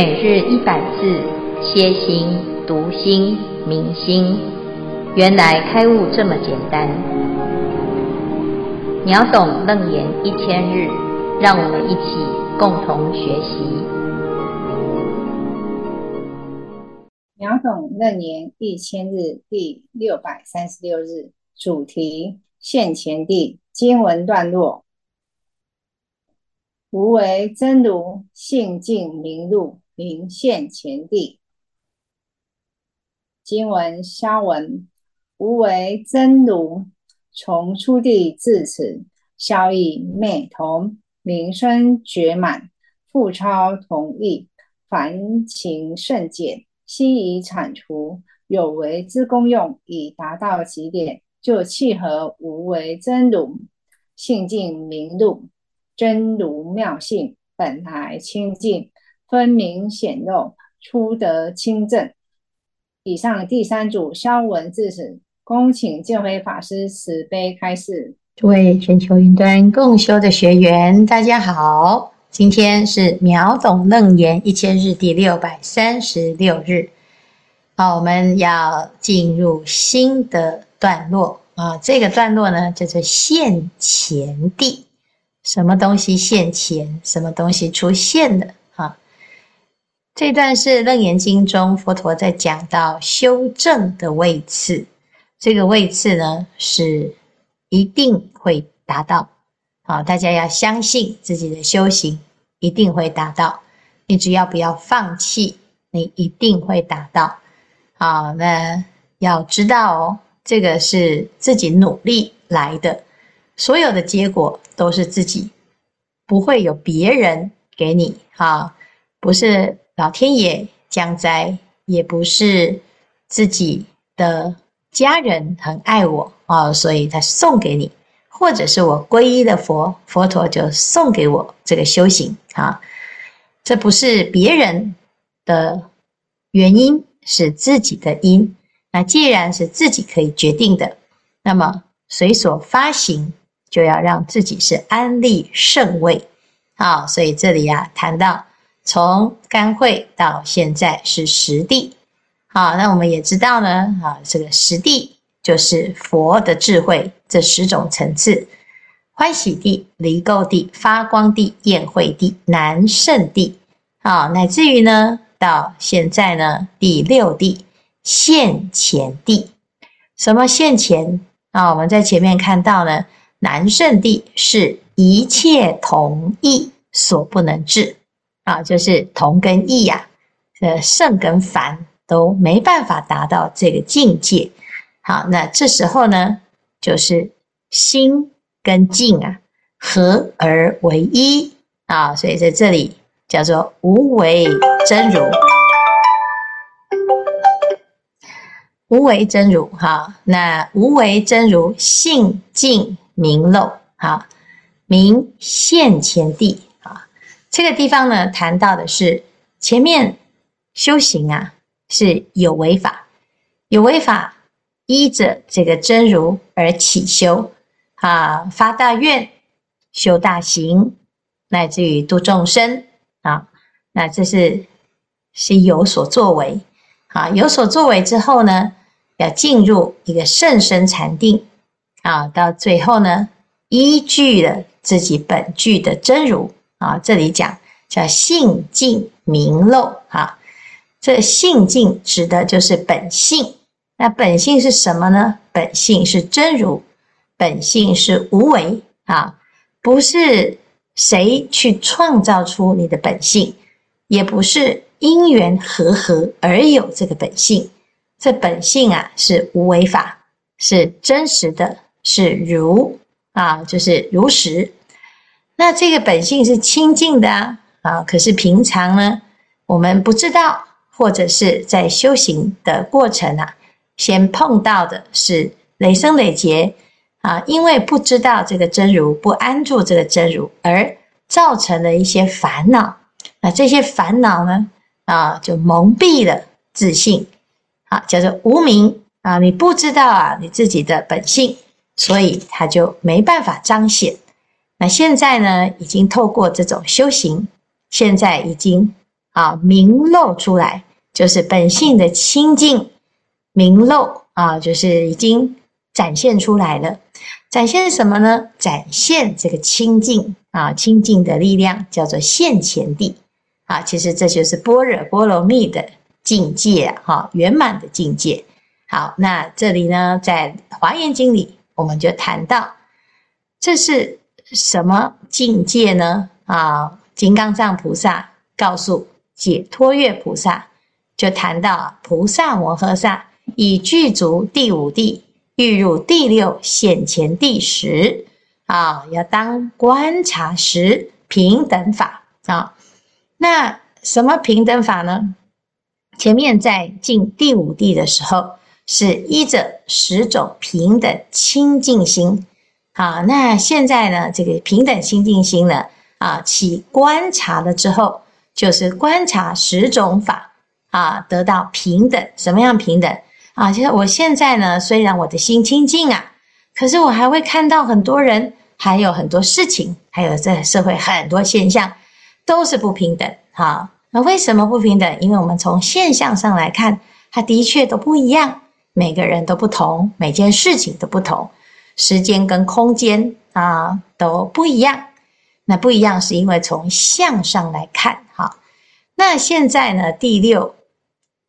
每日一百字，歇心、读心、明心，原来开悟这么简单。秒懂楞严一千日，让我们一起共同学习。秒懂楞严一千日第六百三十六日主题：现前地经文段落。无为真如性净明露，名现前地。经文消文：无为真如从初地至此，消义灭同，名声绝满，复超同异，凡情甚简，悉以铲除。有为之功用已达到极点，就契合无为真如性净明露。真如妙性本来清净，分明显露，初得清正。以上第三组消文至此，恭请见辉法师慈悲开示。诸位全球云端共修的学员，大家好，今天是秒懂楞严一千日第六百三十六日。好，我们要进入新的段落啊，这个段落呢叫做现前地。什么东西现前，什么东西出现的？这段是《楞严经》中佛陀在讲到修正的位次，这个位次呢是一定会达到。好，大家要相信自己的修行一定会达到。你只要不要放弃，你一定会达到。好，那要知道哦，这个是自己努力来的。所有的结果都是自己，不会有别人给你哈，不是老天爷降灾，也不是自己的家人很爱我啊，所以他送给你，或者是我皈依的佛，佛陀就送给我这个修行啊，这不是别人的原因，是自己的因。那既然是自己可以决定的，那么随所发行。就要让自己是安立圣位，好，所以这里呀谈到从干慧到现在是十地，好，那我们也知道呢，啊，这个十地就是佛的智慧这十种层次：欢喜地、离垢地、发光地、宴会地、南胜地，好，乃至于呢到现在呢第六地现前地，什么现前啊？我们在前面看到呢。南胜地是一切同意所不能至啊，就是同跟异呀，呃，圣跟凡都没办法达到这个境界。好，那这时候呢，就是心跟境啊合而为一啊，所以在这里叫做无为真如，无为真如哈。那无为真如性净。明漏，好，明现前地。这个地方呢，谈到的是前面修行啊，是有为法，有为法依着这个真如而起修啊，发大愿，修大行，乃至于度众生啊。那这是是有所作为啊，有所作为之后呢，要进入一个甚深禅定。啊，到最后呢，依据了自己本具的真如啊，这里讲叫性净明漏啊，这性净指的就是本性。那本性是什么呢？本性是真如，本性是无为啊，不是谁去创造出你的本性，也不是因缘和合而有这个本性。这本性啊，是无为法，是真实的。是如啊，就是如实。那这个本性是清净的啊，啊，可是平常呢，我们不知道，或者是在修行的过程啊，先碰到的是累生累劫啊，因为不知道这个真如，不安住这个真如，而造成了一些烦恼。那这些烦恼呢，啊，就蒙蔽了自信，啊，叫做无明啊，你不知道啊，你自己的本性。所以他就没办法彰显。那现在呢，已经透过这种修行，现在已经啊明露出来，就是本性的清净明露啊，就是已经展现出来了。展现什么呢？展现这个清净啊，清净的力量叫做现前地啊。其实这就是般若波罗蜜的境界哈，圆满的境界。好，那这里呢，在华严经里，我们就谈到这是什么境界呢？啊，金刚藏菩萨告诉解脱月菩萨，就谈到菩萨摩诃萨已具足第五地。欲入第六现前地时，啊，要当观察十平等法啊。那什么平等法呢？前面在进第五地的时候，是依着十种平等清净心。啊，那现在呢，这个平等心、定心呢，啊，起观察了之后，就是观察十种法，啊，得到平等。什么样平等？啊，其实我现在呢，虽然我的心清净啊，可是我还会看到很多人，还有很多事情，还有这社会很多现象都是不平等。哈，那为什么不平等？因为我们从现象上来看，它的确都不一样，每个人都不同，每件事情都不同，时间跟空间啊都不一样。那不一样是因为从相上来看，哈。那现在呢，第六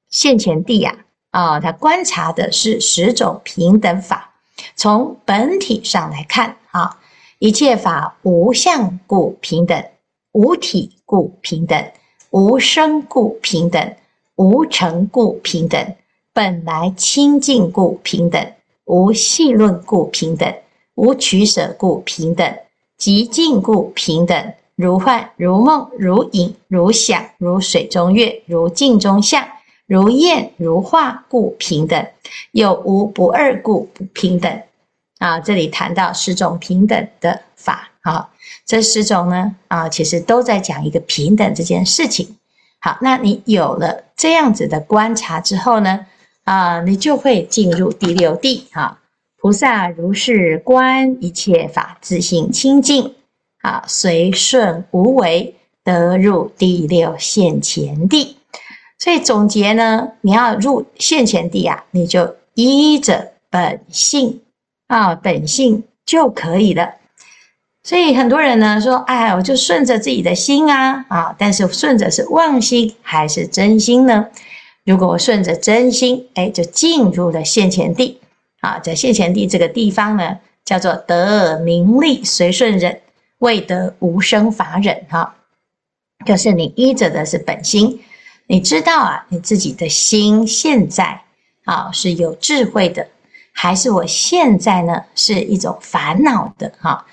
现前地呀。啊，他观察的是十种平等法，从本体上来看，啊，一切法无相故平等，无体故平等，无生故平等，无成故平等，本来清净故平等，无戏论故平等，无取舍故平等，寂静故平等，如幻如梦如影如响如水中月如镜中像。如焰如化故平等，有无不二故不平等。啊，这里谈到十种平等的法，啊，这十种呢，啊，其实都在讲一个平等这件事情。好，那你有了这样子的观察之后呢，啊，你就会进入第六地。啊，菩萨如是观一切法，自性清净，啊，随顺无为，得入第六现前地。所以总结呢，你要入现前地啊，你就依着本性啊，本性就可以了。所以很多人呢说，哎，我就顺着自己的心啊啊，但是顺着是妄心还是真心呢？如果我顺着真心，哎，就进入了现前地啊。在现前地这个地方呢，叫做得名利随顺忍，未得无生法忍哈，就是你依着的是本心。你知道啊，你自己的心现在啊是有智慧的，还是我现在呢是一种烦恼的哈？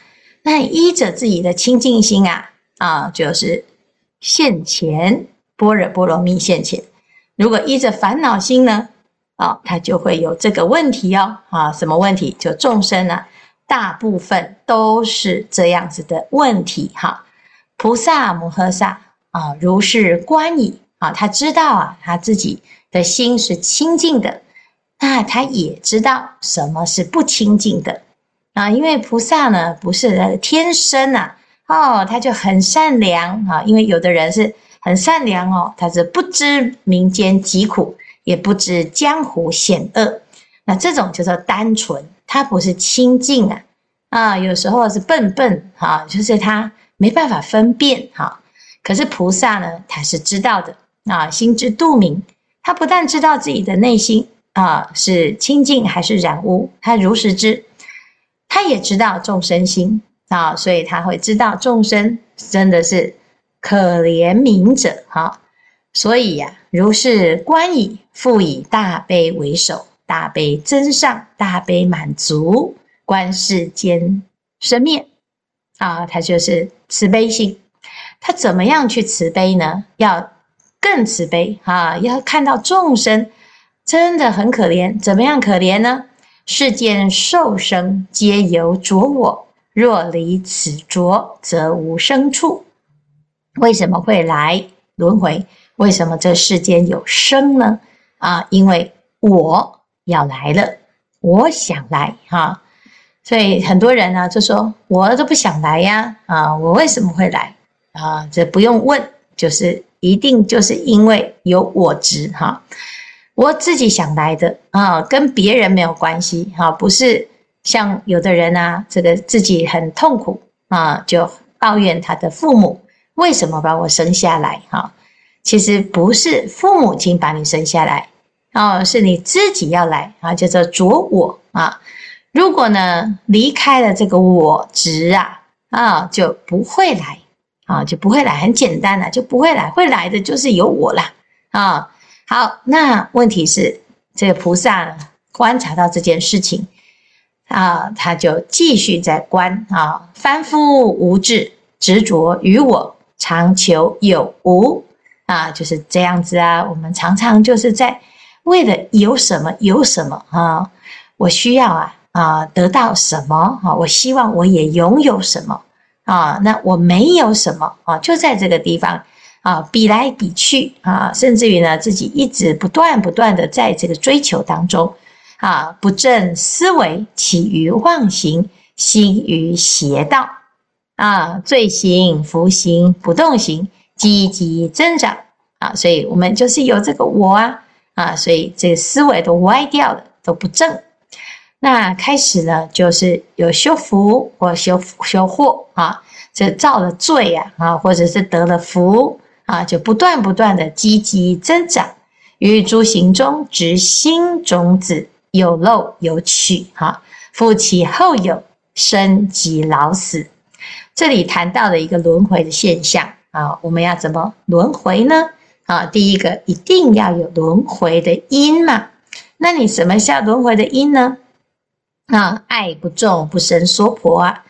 那依着自己的清净心啊啊，就是现前般若波罗蜜现前。如果依着烦恼心呢，啊，他就会有这个问题哦啊，什么问题？就众生呢，大部分都是这样子的问题哈。菩萨摩诃萨啊，如是观已。啊，他知道啊，他自己的心是清净的，那他也知道什么是不清净的啊。因为菩萨呢，不是天生呐，哦，他就很善良啊。因为有的人是很善良哦，他是不知民间疾苦，也不知江湖险恶，那这种叫做单纯，他不是清净啊。啊，有时候是笨笨哈，就是他没办法分辨哈。可是菩萨呢，他是知道的。啊，心知肚明，他不但知道自己的内心啊是清净还是染污，他如实知，他也知道众生心啊，所以他会知道众生真的是可怜悯者哈，所以呀、如是观已，复以大悲为首，大悲增上，大悲满足，观世间生灭啊，他就是慈悲心，他怎么样去慈悲呢？要。更慈悲啊！要看到众生真的很可怜，怎么样可怜呢？世间受生皆由着我，若离此着，则无生处。为什么会来轮回？为什么这世间有生呢？啊，因为我要来了，我想来哈。所以很多人呢就说：“我都不想来呀！啊，我为什么会来？啊，这不用问，就是。”一定就是因为有我执哈，我自己想来的啊，跟别人没有关系哈，不是像有的人啊，这个自己很痛苦啊，就抱怨他的父母为什么把我生下来哈，其实不是父母亲把你生下来哦，是你自己要来啊，叫做着我啊。如果呢离开了这个我执啊啊，就不会来。啊，就不会来，很简单了，就不会来，会来的就是有我啦。啊。好，那问题是这个菩萨，观察到这件事情啊，他就继续在观啊，凡夫无智，执着于我，常求有无啊，就是这样子啊。我们常常就是在为了有什么有什么啊，我需要啊啊得到什么啊，我希望我也拥有什么。啊，那我没有什么啊，就在这个地方啊，比来比去啊，甚至于呢，自己一直不断不断的在这个追求当中啊，不正思维，起于妄行，心于邪道啊，罪行、福行、不动行，积极增长。啊，所以我们就是有这个我啊。啊，所以这个思维都歪掉了，都不正。那开始呢，就是有修福或修修祸。啊，这造了罪呀啊，或者是得了福啊，就不断不断的积极增长，于诸行中植新种子，有漏有取。哈，复其后有生及老死。这里谈到了一个轮回的现象啊，我们要怎么轮回呢？啊，第一个一定要有轮回的因嘛。那你什么叫轮回的因呢？啊，爱不重不生娑婆啊！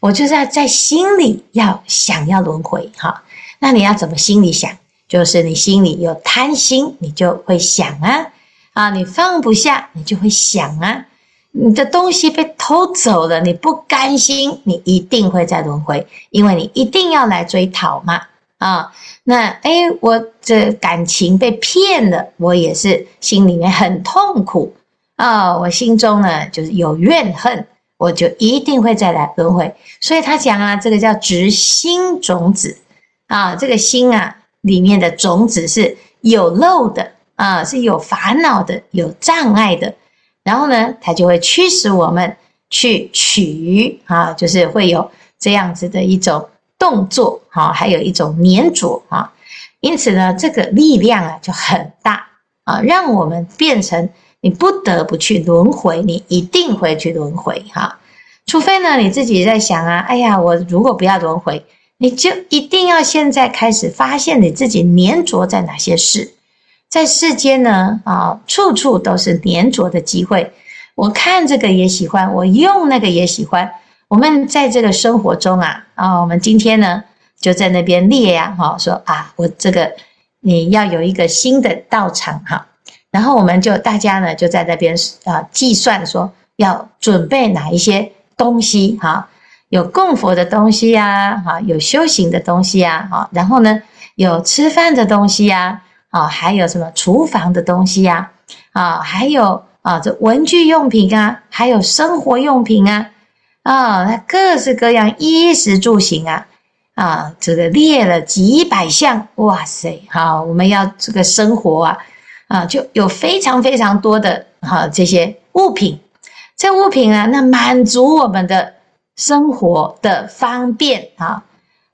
我就是要在心里要想要轮回哈。那你要怎么心里想？就是你心里有贪心，你就会想啊啊！你放不下，你就会想啊。你的东西被偷走了，你不甘心，你一定会在轮回，因为你一定要来追讨嘛啊。那诶，我这感情被骗了，我也是心里面很痛苦。啊、我心中呢就是有怨恨，我就一定会再来轮回。所以他讲啊，这个叫执心种子啊，这个心啊里面的种子是有漏的啊，是有烦恼的，有障碍的。然后呢，他就会驱使我们去取啊，就是会有这样子的一种动作啊，还有一种粘着啊。因此呢，这个力量啊就很大啊，让我们变成。你不得不去轮回，你一定会去轮回哈。除非呢，你自己在想啊，哎呀，我如果不要轮回，你就一定要现在开始发现你自己粘着在哪些事。在世间呢，啊，处处都是粘着的机会。我看这个也喜欢，我用那个也喜欢。我们在这个生活中啊，啊，我们今天呢就在那边列呀，哈，说啊，我这个你要有一个新的道场哈。然后我们就大家呢就在那边啊计算说要准备哪一些东西哈，有供佛的东西呀，哈，有修行的东西呀，哈，然后呢有吃饭的东西呀，啊，还有什么厨房的东西呀，啊，还有啊这文具用品啊，还有生活用品啊，啊，那各式各样衣食住行啊，啊，这个列了几百项，哇塞，好，我们要这个生活啊。啊，就有非常非常多的哈这些物品，这物品啊，那满足我们的生活的方便啊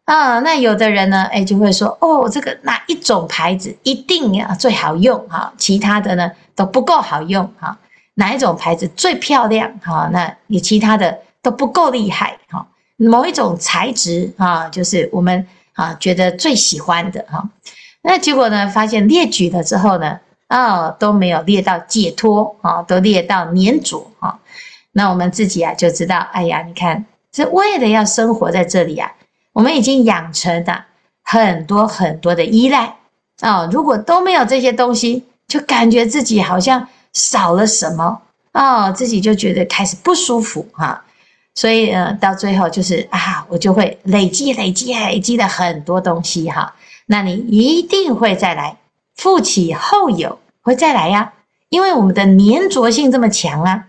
啊，那有的人呢，哎，就会说，哦，这个哪一种牌子一定要最好用哈，其他的呢都不够好用哈，哪一种牌子最漂亮哈，那你其他的都不够厉害哈，某一种材质啊，就是我们啊觉得最喜欢的哈，那结果呢，发现列举了之后呢。啊、哦，都没有列到解脱啊、都列到粘着啊。那我们自己啊就知道，哎呀，你看，是为了要生活在这里啊，我们已经养成了很多很多的依赖啊、哦。如果都没有这些东西，就感觉自己好像少了什么、哦，自己就觉得开始不舒服哈、所以呃，到最后就是啊，我就会累积、累积、累积的很多东西哈、那你一定会再来。复起后有会再来呀，因为我们的粘着性这么强啊！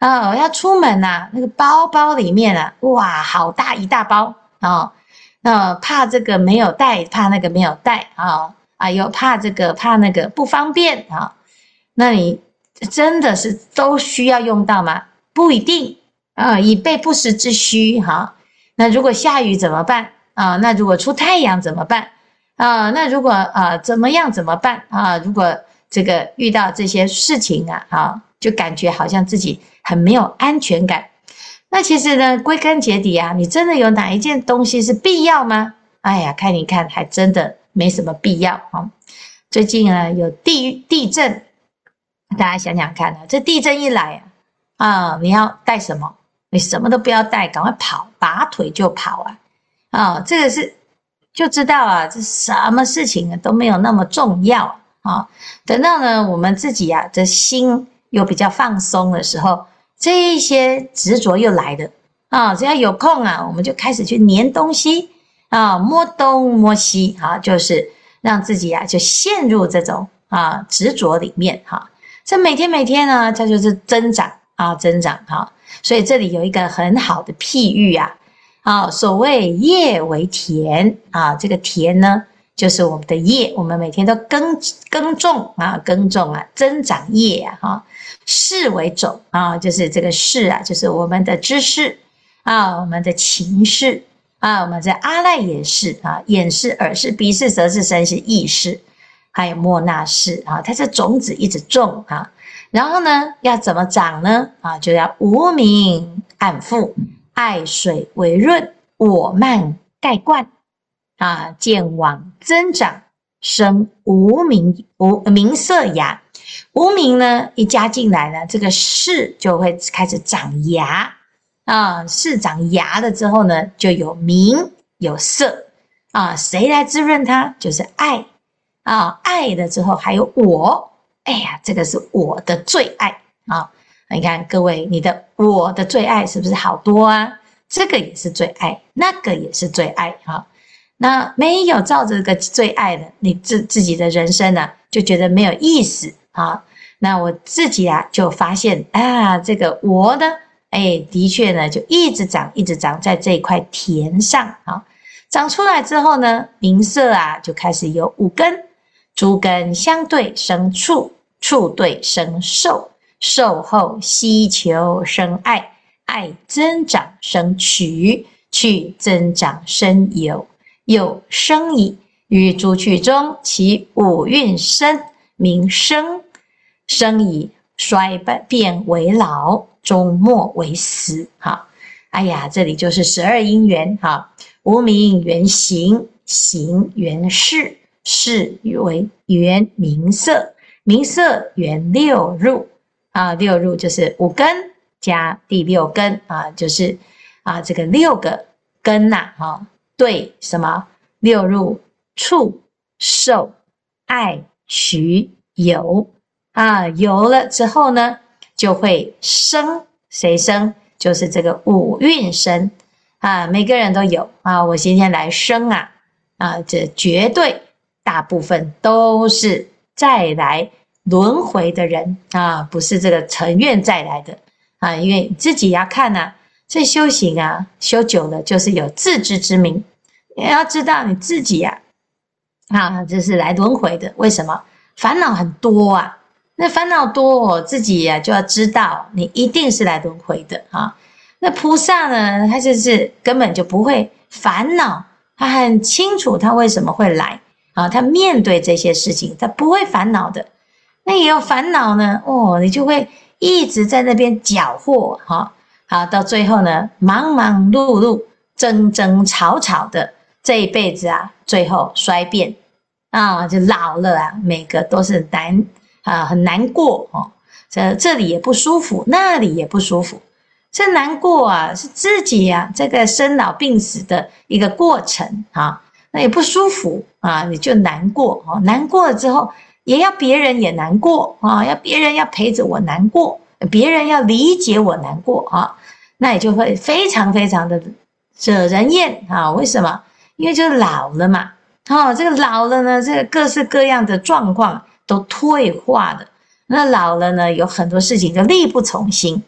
啊，我要出门呐，那个包包里面啊，哇，好大一大包啊！那，怕这个没有带，怕那个没有带啊啊，又怕这个怕那个不方便啊，那你真的是都需要用到吗？不一定啊，以备不时之需哈、那如果下雨怎么办啊？那如果出太阳怎么办啊？那如果啊怎么样怎么办啊？如果这个遇到这些事情啊啊，就感觉好像自己很没有安全感。那其实呢，归根结底啊，你真的有哪一件东西是必要吗？哎呀，看一看，还真的没什么必要啊。最近啊，有地地震，大家想想看啊，这地震一来啊，啊，你要带什么？你什么都不要带，赶快跑，拔腿就跑啊！啊，这个是就知道啊，这什么事情都没有那么重要啊。等到呢，我们自己啊，这心又比较放松的时候。这一些执着又来了啊！只要有空啊，我们就开始去粘东西啊，摸东摸西啊，就是让自己啊就陷入这种啊执着里面哈。这每天每天呢，它就是增长啊，增长哈。所以这里有一个很好的譬喻啊，啊，所谓业为田啊，这个田呢，就是我们的业，我们每天都耕耕种啊，耕种啊，增长业啊，哈。识为种啊，就是这个识啊，就是我们的知识啊，我们的情识啊，我们在阿赖耶识啊，眼识、耳识、鼻识、舌识、身识、意识，还有莫那识啊，它是种子一直种啊，然后呢，要怎么长呢？啊，就要无明暗覆，爱水为润，我慢盖灌啊，渐往增长，生无名无名色芽。无名呢，一加进来呢，这个识就会开始长芽啊。识长芽了之后呢，就有名有色啊。谁来滋润它？就是爱啊。爱了之后还有我，哎呀，这个是我的最爱啊。你看各位，你的我的最爱是不是好多啊？这个也是最爱，那个也是最爱啊。那没有照着这个最爱的，你自自己的人生呢、就觉得没有意思。啊，那我自己啊就发现啊，这个我呢，哎，的确呢，就一直长，一直长在这一块田上啊。长出来之后呢，名色啊就开始有五根，诸根相对生处，处对生受，受后希求生爱，爱增长生取，取增长生有，有生矣，于诸趣中，其五蕴生，名生。生矣衰败变为老，终末为死。哈，哎呀，这里就是十二因缘。哈，无名缘行，行缘识，识为缘名色，名色缘六入。啊，六入就是五根加第六根啊，就是啊这个六个根呐。哈，对什么？六入处受爱取有。啊，有了之后呢，就会生，谁生？就是这个五蕴生啊，每个人都有啊。我今天来生啊，啊，这绝对大部分都是再来轮回的人啊，不是这个成愿再来的啊。因为自己要看呐、啊，这修行啊，修久了就是有自知之明，你要知道你自己呀，啊，这是来轮回的。为什么？烦恼很多啊。那烦恼多，哦，自己呀就要知道，你一定是来轮回的啊。那菩萨呢，他就是根本就不会烦恼，他很清楚他为什么会来啊。他面对这些事情，他不会烦恼的。那也有烦恼呢，哦，你就会一直在那边搅和哈。好，到最后呢，忙忙碌碌、争争吵吵的这一辈子啊，最后衰变啊，就老了啊，每个都是难。啊，很难过哦，这这里也不舒服，那里也不舒服。这难过啊，是自己呀、啊，这个生老病死的一个过程啊，那也不舒服啊，你就难过哦。难过了之后，也要别人也难过啊，要别人要陪着我难过，别人要理解我难过啊，那也就会非常非常的惹人厌啊。为什么？因为就老了嘛。哦，这个老了呢，这个各式各样的状况。都退化了，那老了呢，有很多事情就力不从心，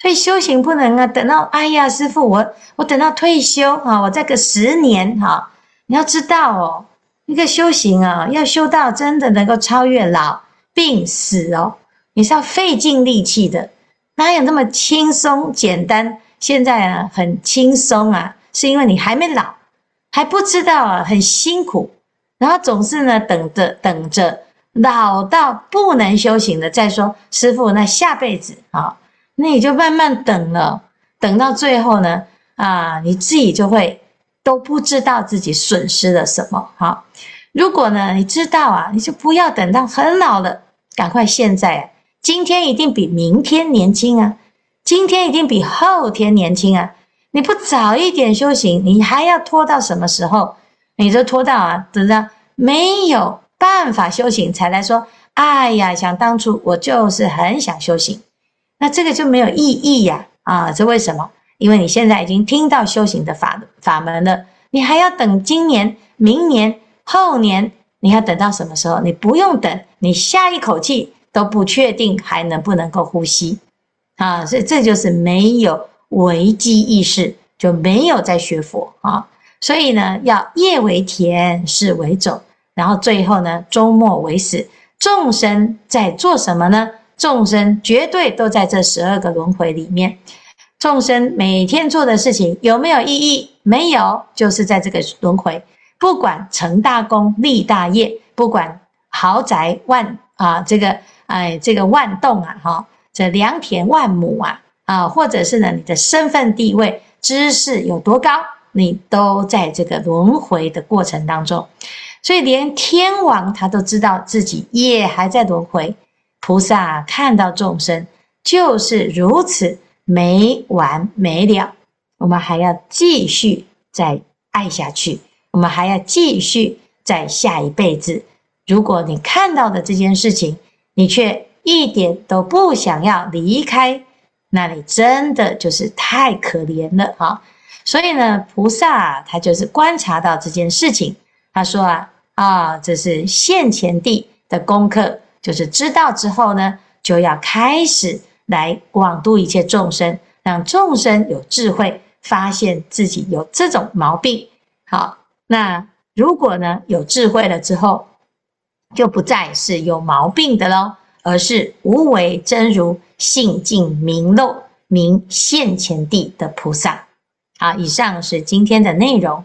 所以修行不能啊，等到哎呀，师父，我我等到退休啊，我再个十年哈，你要知道哦，一个修行啊，要修到真的能够超越老病死哦，你是要费尽力气的，哪有那么轻松简单？现在啊，很轻松啊，是因为你还没老，还不知道啊，很辛苦，然后总是呢等着等着老到不能修行了再说，师傅，那下辈子啊。那你就慢慢等了，等到最后呢，啊，你自己就会都不知道自己损失了什么。好，如果呢，你知道啊，你就不要等到很老了，赶快现在，今天一定比明天年轻啊，今天一定比后天年轻啊。你不早一点修行，你还要拖到什么时候？你就拖到啊，等到没有办法修行才来说，哎呀，想当初我就是很想修行。那这个就没有意义呀！啊，这为什么？因为你现在已经听到修行的法法门了，你还要等今年、明年、后年，你要等到什么时候？你不用等，你下一口气都不确定还能不能够呼吸啊！所以这就是没有危机意识，就没有在学佛啊！所以呢，要业为田，事为种，然后最后呢，终末为始，众生在做什么呢？众生绝对都在这十二个轮回里面，众生每天做的事情有没有意义？没有，就是在这个轮回。不管成大功、立大业，不管豪宅万啊，这个哎，这个万栋啊，哈，这良田万亩啊，啊，或者是呢，你的身份地位、知识有多高，你都在这个轮回的过程当中。所以连天王他都知道自己也还在轮回。菩萨看到众生就是如此没完没了，我们还要继续再爱下去，我们还要继续在下一辈子。如果你看到的这件事情，你却一点都不想要离开，那你真的就是太可怜了啊！所以呢，菩萨他就是观察到这件事情，他说啊啊，这是现前地的功课。就是知道之后呢，就要开始来广度一切众生，让众生有智慧，发现自己有这种毛病。好，那如果呢有智慧了之后，就不再是有毛病的喽，而是无为真如性净明漏明现前地的菩萨。好，以上是今天的内容。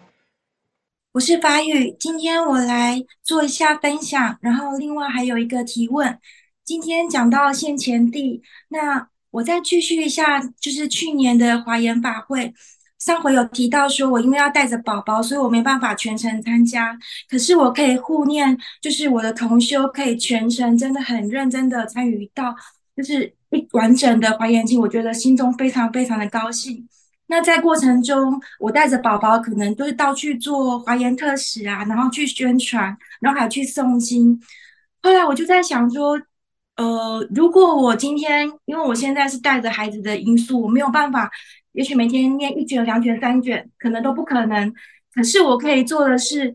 我是法语，今天我来做一下分享，然后另外还有一个提问。今天讲到现前地，那我再继续一下，就是去年的华严法会，上回有提到说，我因为要带着宝宝，所以我没办法全程参加。可是我可以互念，就是我的同修可以全程真的很认真的参与到，就是一完整的华严经，我觉得心中非常非常的高兴。那在过程中，我带着宝宝，可能都是到去做华严特使啊，然后去宣传，然后还去诵经。后来我就在想说，呃，如果我今天，因为我现在是带着孩子的因素，我没有办法，也许每天念一卷、两卷、三卷，可能都不可能。可是我可以做的是，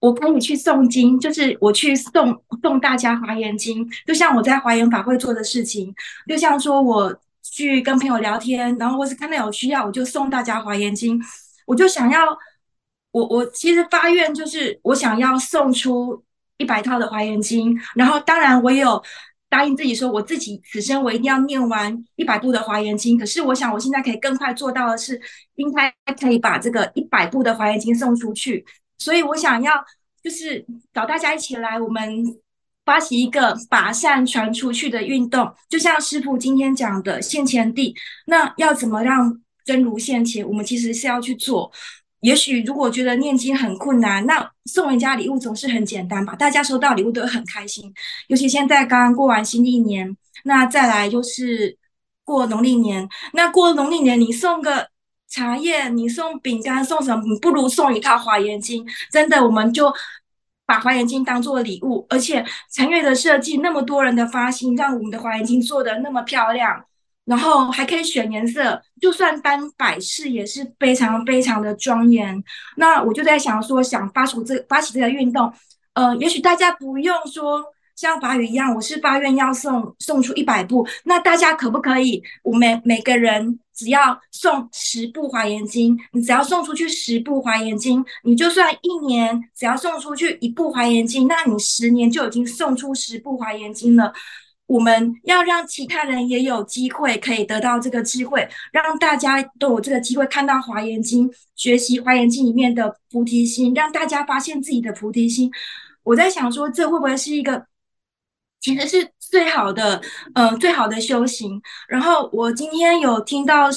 我可以去诵经，就是我去诵诵大家华严经，就像我在华严法会做的事情，就像说我。去跟朋友聊天，然后或是看到有需要，我就送大家华严经。我就想要，我我其实发愿就是我想要送出一百套的华严经，然后当然我也有答应自己说，我自己此生我一定要念完一百部的华严经。可是我想我现在可以更快做到的是，应该可以把这个一百部的华严经送出去。所以我想要就是找大家一起来，我们。发起一个把善传出去的运动，就像师傅今天讲的现前地，那要怎么让真如现前？我们其实是要去做。也许如果觉得念经很困难，那送人家礼物总是很简单吧？大家收到礼物都会很开心。尤其现在刚刚过完新历年，那再来就是过农历年，那过农历年你送个茶叶，你送饼干，送什么？不如送一套华严经。真的，我们就。把华严经当做礼物，而且禅月的设计，那么多人的发心，让我们的华严经做得那么漂亮，然后还可以选颜色，就算单摆饰也是非常非常的庄严。那我就在想说，想发出这发起这个运动，呃，也许大家不用说像法语一样，我是发愿要送送出一百部，那大家可不可以？我们每个人只要送十部华严经，你只要送出去十部华严经，你就算一年只要送出去一部华严经，那你十年就已经送出十部华严经了。我们要让其他人也有机会可以得到这个机会，让大家都有这个机会看到《华严经》，学习《华严经》里面的菩提心，让大家发现自己的菩提心。我在想说，这会不会是一个其实是最好的，嗯、呃，最好的修行。然后我今天有听到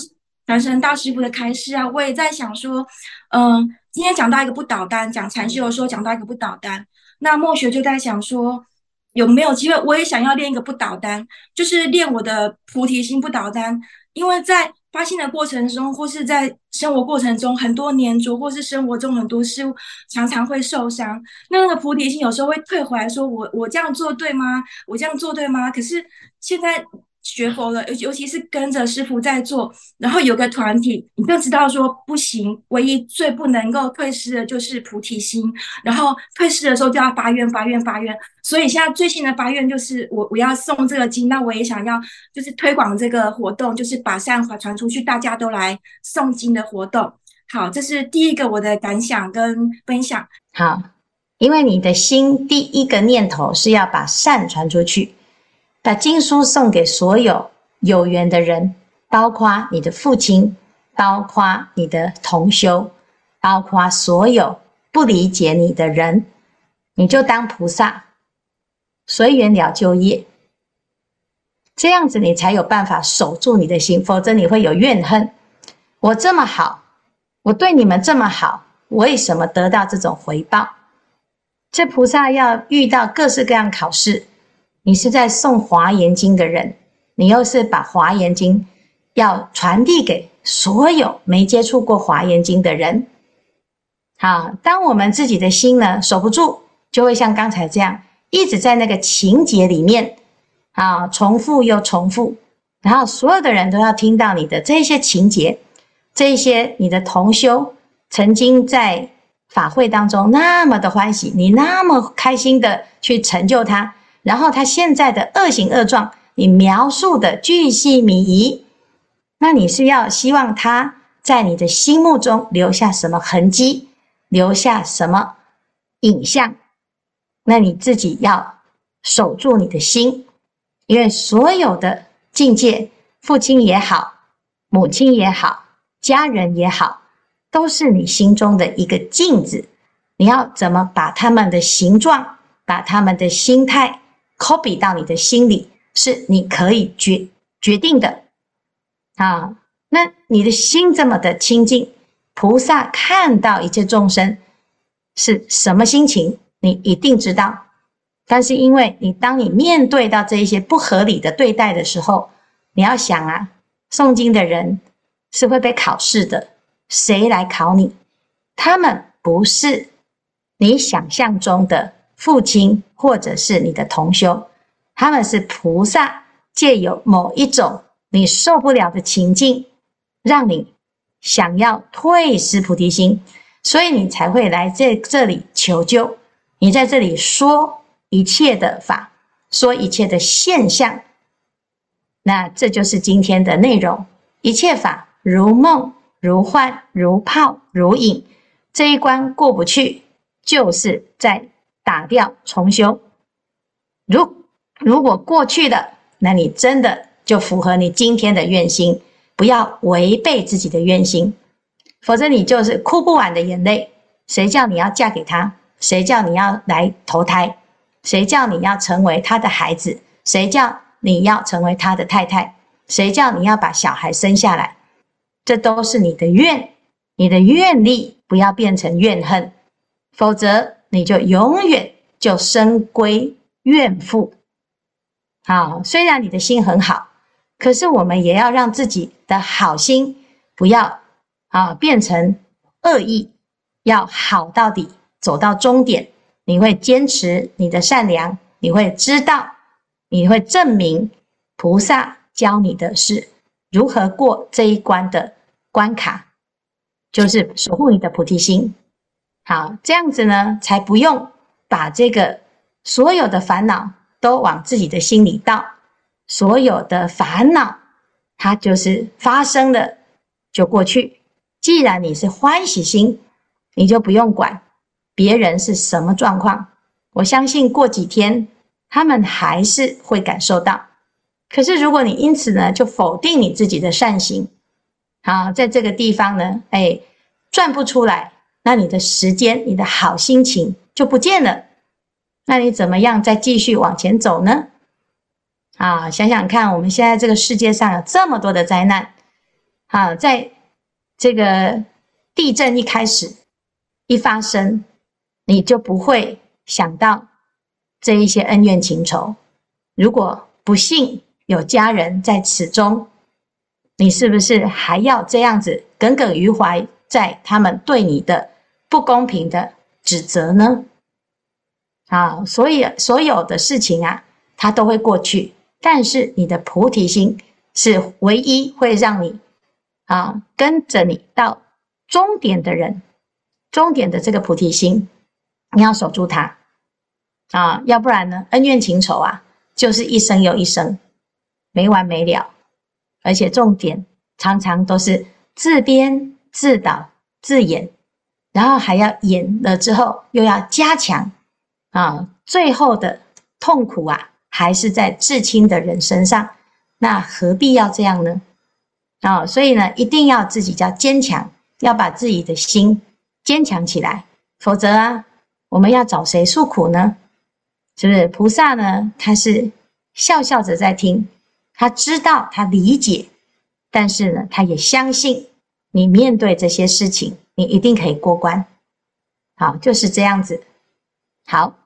传承大师傅的开示啊，我也在想说，嗯、今天讲到一个不倒单，讲禅修的时候讲到一个不倒单，那墨学就在想说。有没有机会？我也想要练一个不倒单，就是练我的菩提心不倒单。因为在发心的过程中，或是在生活过程中，很多黏着，或是生活中很多事物，常常会受伤。那那个菩提心有时候会退回来说：“我我这样做对吗？我这样做对吗？”可是现在。学佛了，尤尤其是跟着师傅在做，然后有个团体，你更知道说不行，唯一最不能够退失的就是菩提心。然后退失的时候就要发愿，发愿，发愿。所以现在最新的发愿就是我我要送这个经，那我也想要就是推广这个活动，就是把善法传出去，大家都来诵经的活动。好，这是第一个我的感想跟分享。好，因为你的心第一个念头是要把善传出去。把经书送给所有有缘的人，包括你的父亲，包括你的同修，包括所有不理解你的人，你就当菩萨，随缘了就业，这样子你才有办法守住你的心，否则你会有怨恨。我这么好，我对你们这么好，为什么得到这种回报？这菩萨要遇到各式各样考试。你是在诵华严经的人，你又是把华严经要传递给所有没接触过华严经的人。好，当我们自己的心呢守不住，就会像刚才这样，一直在那个情节里面啊，重复又重复，然后所有的人都要听到你的这些情节，这些你的同修曾经在法会当中那么的欢喜，你那么开心的去成就他。然后他现在的恶行恶状，你描述的巨细靡遗，那你是要希望他在你的心目中留下什么痕迹，留下什么影像？那你自己要守住你的心，因为所有的境界，父亲也好，母亲也好，家人也好，都是你心中的一个镜子。你要怎么把他们的形状，把他们的心态，copy 到你的心里，是你可以决决定的啊。那你的心这么的清净，菩萨看到一切众生是什么心情，你一定知道。但是因为你当你面对到这一些不合理的对待的时候，你要想啊，诵经的人是会被考试的，谁来考你？他们不是你想象中的。父亲或者是你的同修，他们是菩萨，借由某一种你受不了的情境，让你想要退失菩提心，所以你才会来这这里求救。你在这里说一切的法，说一切的现象，那这就是今天的内容。一切法如梦如幻如泡如影，这一关过不去，就是在。打掉重修，如如果过去的，那你真的就符合你今天的愿心，不要违背自己的愿心，否则你就是哭不完的眼泪。谁叫你要嫁给他？谁叫你要来投胎？谁叫你要成为他的孩子？谁叫你要成为他的太太？谁叫你要把小孩生下来？这都是你的愿，你的愿力不要变成怨恨，否则。你就永远就身归怨妇。好，虽然你的心很好，可是我们也要让自己的好心不要啊变成恶意，要好到底，走到终点。你会坚持你的善良，你会知道，你会证明菩萨教你的是如何过这一关的关卡，就是守护你的菩提心。好，这样子呢，才不用把这个所有的烦恼都往自己的心里倒，所有的烦恼，它就是发生了就过去。既然你是欢喜心，你就不用管别人是什么状况。我相信过几天，他们还是会感受到。可是如果你因此呢，就否定你自己的善行，好，在这个地方呢，哎，赚不出来，那你的时间、你的好心情就不见了。那你怎么样再继续往前走呢？啊，想想看，我们现在这个世界上有这么多的灾难，啊，在这个地震一开始一发生，你就不会想到这一些恩怨情仇。如果不幸有家人在此中，你是不是还要这样子耿耿于怀在他们对你的不公平的指责呢？啊，所以所有的事情啊，它都会过去。但是你的菩提心是唯一会让你啊跟着你到终点的人，终点的这个菩提心，你要守住它啊，要不然呢，恩怨情仇啊，就是一生又一生，没完没了。而且重点常常都是自编自导自演，然后还要演了之后又要加强。啊，最后的痛苦啊，还是在至亲的人身上，那何必要这样呢？啊，所以呢，一定要自己叫坚强，要把自己的心坚强起来，否则啊，我们要找谁诉苦呢？是不是？菩萨呢，他是笑笑着在听，他知道，他理解，但是呢，他也相信你面对这些事情，你一定可以过关。好，就是这样子。好。